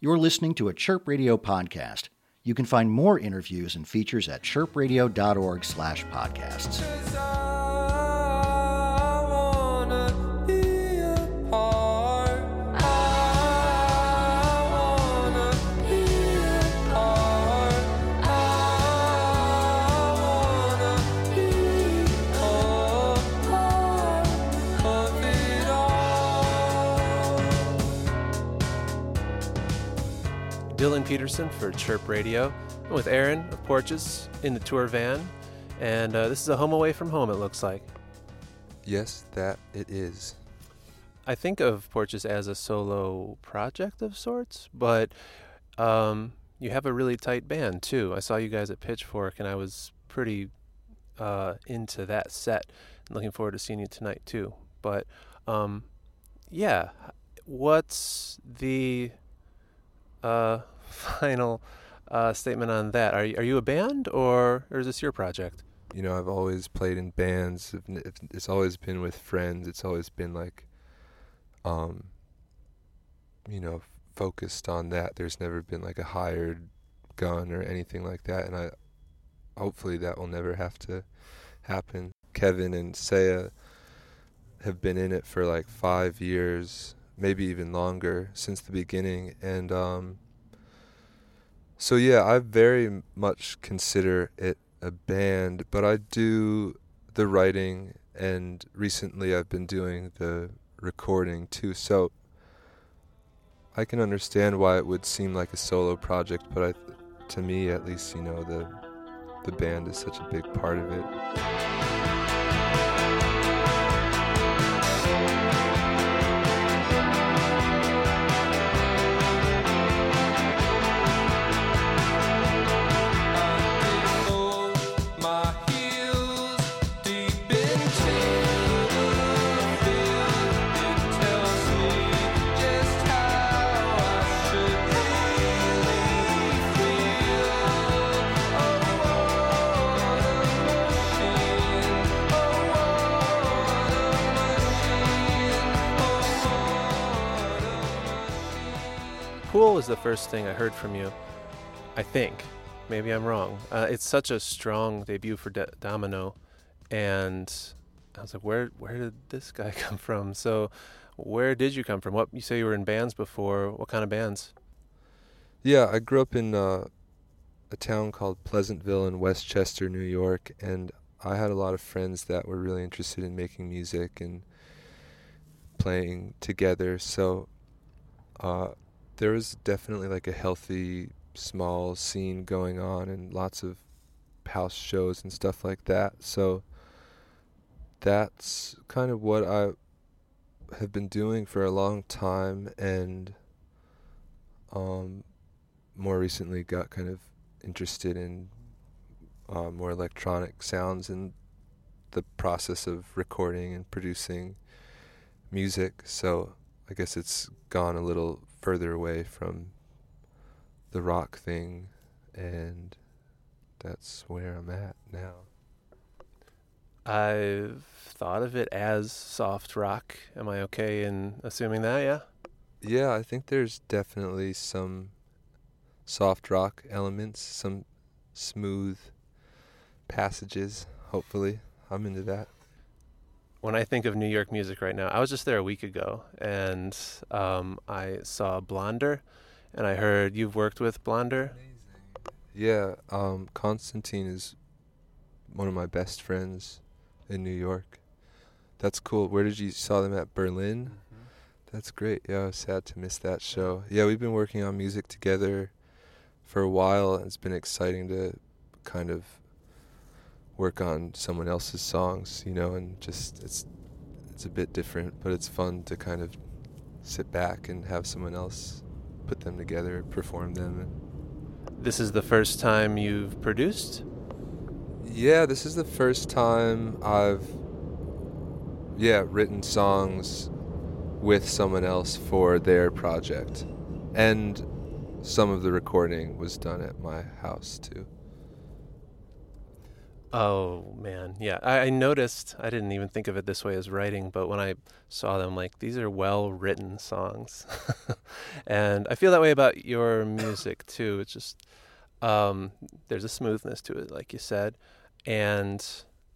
You're listening to a Chirp Radio podcast. You can find more interviews and features at chirpradio.org Dylan Peterson for Chirp Radio. I'm with Aaron of Porches in the tour van, and uh, this is a home away from home, it looks like. Yes, that it is. I think of Porches as a solo project of sorts, but um, you have a really tight band too. I saw you guys at Pitchfork, and I was pretty uh, into that set. And looking forward to seeing you tonight too. But um, yeah, what's the uh, final uh, statement on that? Are you, are you a band or, or is this your project? You know, I've always played in bands. It's always been with friends. It's always been like, um, you know, focused on that. There's never been like a hired gun or anything like that, and I hopefully that will never have to happen. Kevin and Saya have been in it for like five years, maybe even longer since the beginning, and um, so yeah, I very much consider it a band, but I do the writing, and recently I've been doing the recording too. So I can understand why it would seem like a solo project, but I, to me at least, you know, the the band is such a big part of it. Was the first thing I heard from you. I think. Maybe I'm wrong. Uh, it's such a strong debut for Domino, and I was like, where where did this guy come from? So, where did you come from? What you say you were in bands before? What kind of bands? Yeah, I grew up in uh, a town called Pleasantville in Westchester, New York, and I had a lot of friends that were really interested in making music and playing together. So uh, there was definitely like a healthy small scene going on and lots of house shows and stuff like that. So that's kind of what I have been doing for a long time and um more recently got kind of interested in uh, more electronic sounds and the process of recording and producing music. So I guess it's gone a little further away from the rock thing, and that's where I'm at now. I've thought of it as soft rock. Am I okay in assuming that? Yeah. Yeah, I think there's definitely some soft rock elements, some smooth passages. Hopefully, I'm into that when I think of New York music right now, I was just there a week ago and um, I saw Blonder and I heard you've worked with Blonder. Yeah, um, Constantine is one of my best friends in New York. That's cool. Where did you saw them at Berlin? Mm-hmm. That's great. Yeah, I was sad to miss that show. Yeah, we've been working on music together for a while. And it's been exciting to kind of work on someone else's songs, you know, and just it's it's a bit different, but it's fun to kind of sit back and have someone else put them together, perform them. This is the first time you've produced? Yeah, this is the first time I've yeah, written songs with someone else for their project. And some of the recording was done at my house too. Oh man, yeah. I, I, noticed. I didn't even think of it this way as writing, but when I saw them, like these are well written songs, and I feel that way about your music too. It's just um, there's a smoothness to it, like you said, and,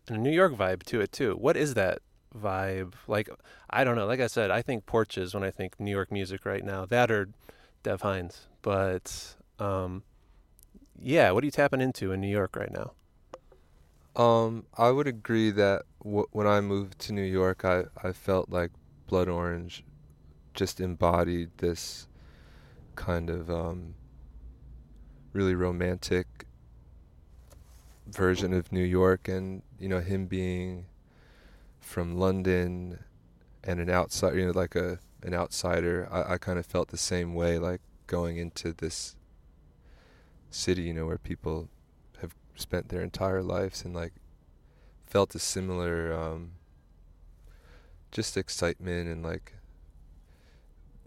and a New York vibe to it too. What is that vibe? Like I don't know. Like I said, I think Porches when I think New York music right now. That or Dev Hynes, but um, yeah. What are you tapping into in New York right now? Um, I would agree that w- when I moved to New York, I, I felt like Blood Orange just embodied this kind of um, really romantic version of New York, and you know him being from London and an outsider, you know, like a an outsider. I, I kind of felt the same way, like going into this city, you know, where people spent their entire lives and like felt a similar um, just excitement and like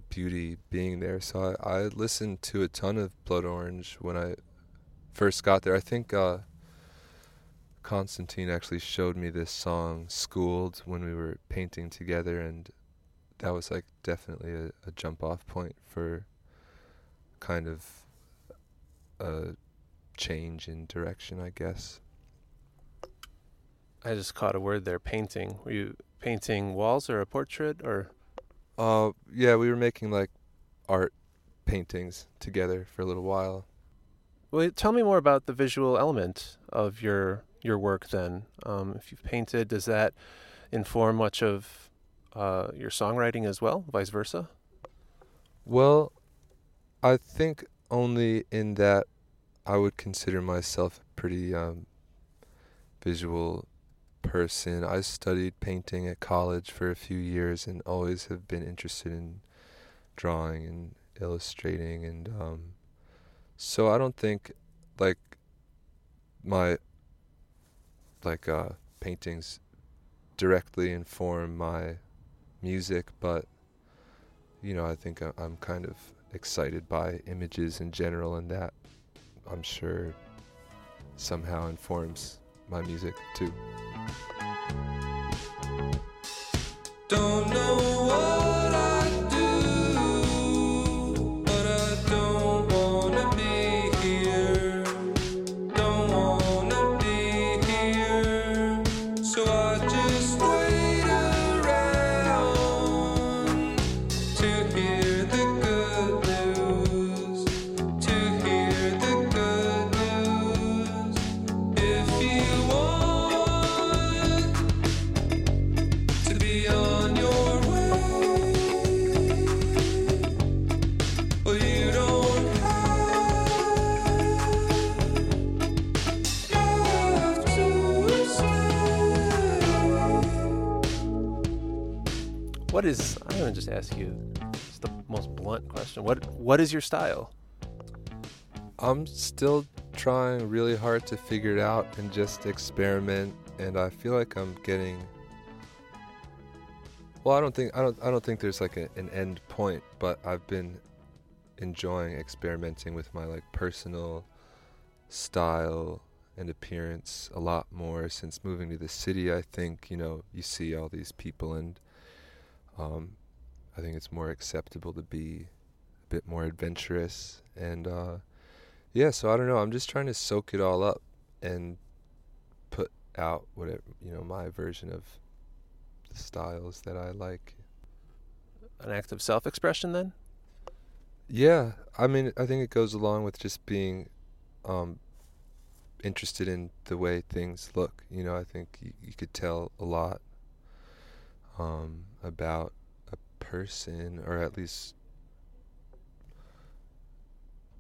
beauty being there. So I, I listened to a ton of Blood Orange when I first got there. I think uh, Constantine actually showed me this song "Schooled" when we were painting together, and that was like definitely a, a jump off point for kind of a change in direction, I guess. I just caught a word there. Painting. Were you painting walls or a portrait or? Uh, yeah, we were making like art paintings together for a little while. Well, tell me more about the visual element of your your work. Then, um, if you've painted, does that inform much of uh, your songwriting as well, vice versa? Well, I think only in that I would consider myself a pretty um, visual person. I studied painting at college for a few years and always have been interested in drawing and illustrating and um, so I don't think like my like uh, paintings directly inform my music, but you know I think I'm kind of excited by images in general, and that I'm sure somehow informs my music too. Ask you. It's the most blunt question. What What is your style? I'm still trying really hard to figure it out and just experiment and I feel like I'm getting Well, I don't think I don't I don't think there's like a, an end point, but I've been enjoying experimenting with my like personal style and appearance a lot more since moving to the city. I think, you know, you see all these people and um I think it's more acceptable to be a bit more adventurous and uh yeah, so I don't know. I'm just trying to soak it all up and put out whatever you know my version of the styles that I like. An act of self-expression, then? Yeah, I mean, I think it goes along with just being um, interested in the way things look. You know, I think you, you could tell a lot um, about person, or at least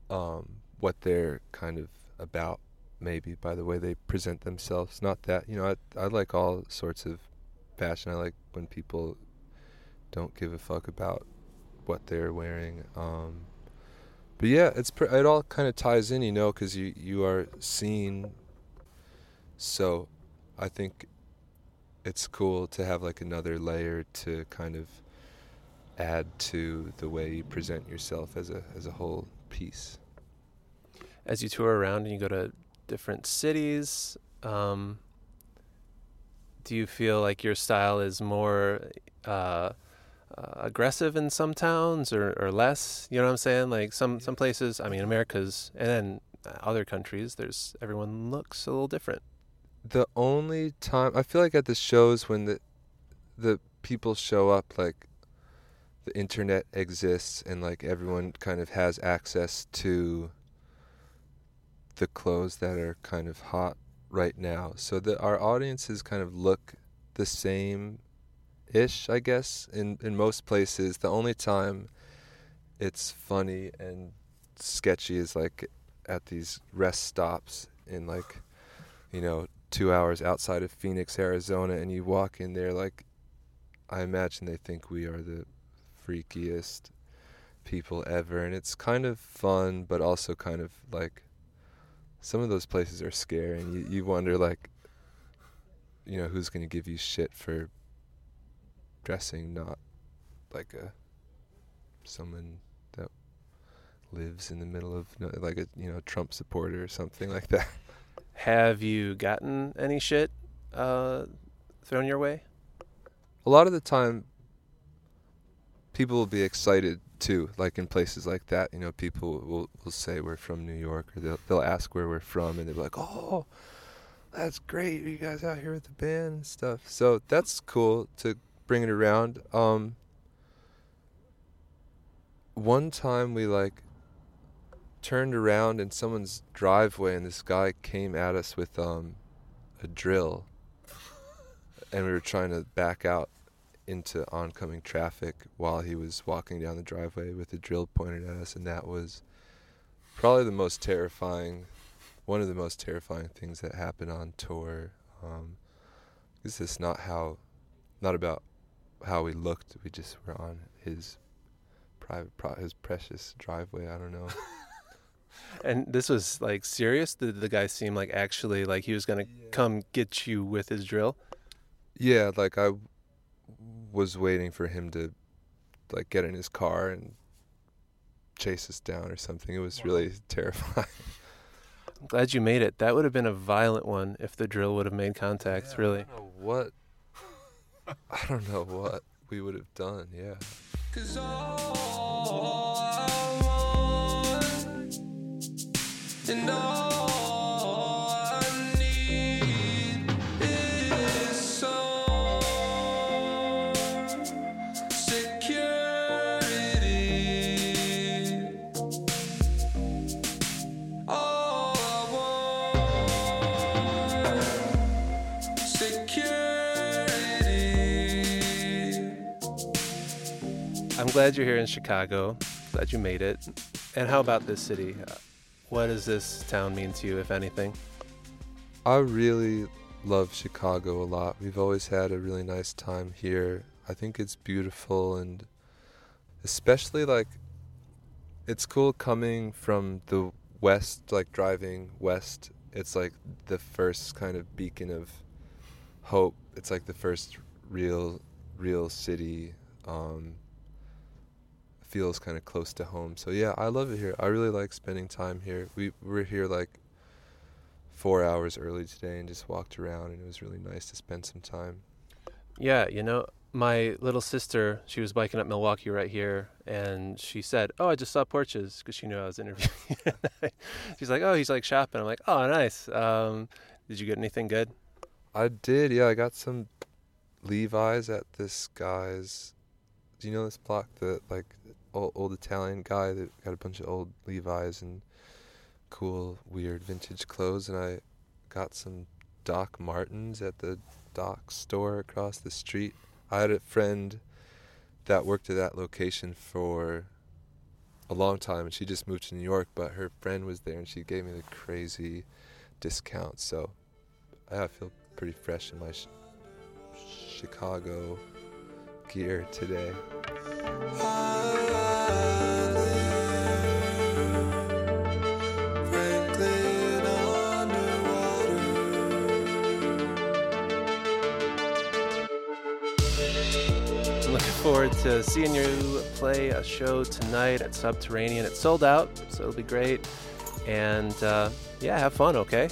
um, what they're kind of about, maybe by the way they present themselves. Not that you know, I I like all sorts of fashion. I like when people don't give a fuck about what they're wearing. Um, but yeah, it's pr- it all kind of ties in, you know, because you you are seen. So, I think it's cool to have like another layer to kind of add to the way you present yourself as a as a whole piece. As you tour around and you go to different cities, um, do you feel like your style is more uh, uh, aggressive in some towns or, or less? You know what I'm saying? Like some some places, I mean, America's and then other countries, there's everyone looks a little different. The only time I feel like at the shows when the the people show up, like the internet exists and like everyone kind of has access to the clothes that are kind of hot right now. So that our audiences kind of look the same ish, I guess, in, in most places. The only time it's funny and sketchy is like at these rest stops in like, you know, two hours outside of Phoenix, Arizona, and you walk in there like I imagine they think we are the freakiest people ever and it's kind of fun but also kind of like some of those places are scary and you, you wonder like you know who's going to give you shit for dressing not like a someone that lives in the middle of like a you know Trump supporter or something like that. Have you gotten any shit uh, thrown your way? A lot of the time, people will be excited too. Like in places like that, you know, people will will say we're from New York, or they'll they'll ask where we're from, and they'll be like, "Oh, that's great! You guys out here with the band and stuff?" So that's cool to bring it around. Um, one time we like turned around in someone's driveway, and this guy came at us with um a drill, and we were trying to back out into oncoming traffic while he was walking down the driveway with a drill pointed at us, and that was probably the most terrifying, one of the most terrifying things that happened on tour. Um, this is not how, not about how we looked. We just were on his private, pro- his precious driveway. I don't know. and this was like serious. Did the guy seem like actually like he was gonna yeah. come get you with his drill? Yeah, like I was waiting for him to like get in his car and chase us down or something. It was wow. really terrifying. I'm glad you made it. That would have been a violent one if the drill would have made contact, yeah, really. what I don't know what we would have done, yeah. Glad you're here in Chicago. Glad you made it. And how about this city? What does this town mean to you, if anything? I really love Chicago a lot. We've always had a really nice time here. I think it's beautiful and especially like it's cool coming from the west, like driving west. It's like the first kind of beacon of hope. It's like the first real, real city. Um, feels kind of close to home. So yeah, I love it here. I really like spending time here. We were here like four hours early today and just walked around, and it was really nice to spend some time. Yeah, you know, my little sister, she was biking up Milwaukee right here, and she said, "Oh, I just saw Porches," because she knew I was interviewing. She's like, "Oh, he's like shopping." I'm like, "Oh, nice. Um, did you get anything good?" I did. Yeah, I got some Levi's at this guy's. Do you know this block? The like old, old Italian guy that got a bunch of old Levi's and cool, weird vintage clothes, and I got some Doc Martens at the Doc store across the street. I had a friend that worked at that location for a long time, and she just moved to New York, but her friend was there, and she gave me the crazy discount. So I feel pretty fresh in my sh- Chicago gear today. forward to seeing you play a show tonight at Subterranean. It's sold out, so it'll be great. And uh, yeah, have fun, okay?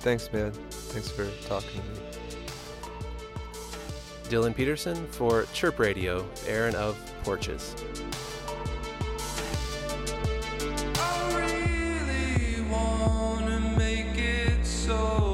Thanks, man. Thanks for talking to me. Dylan Peterson for Chirp Radio, Aaron of Porches. Really so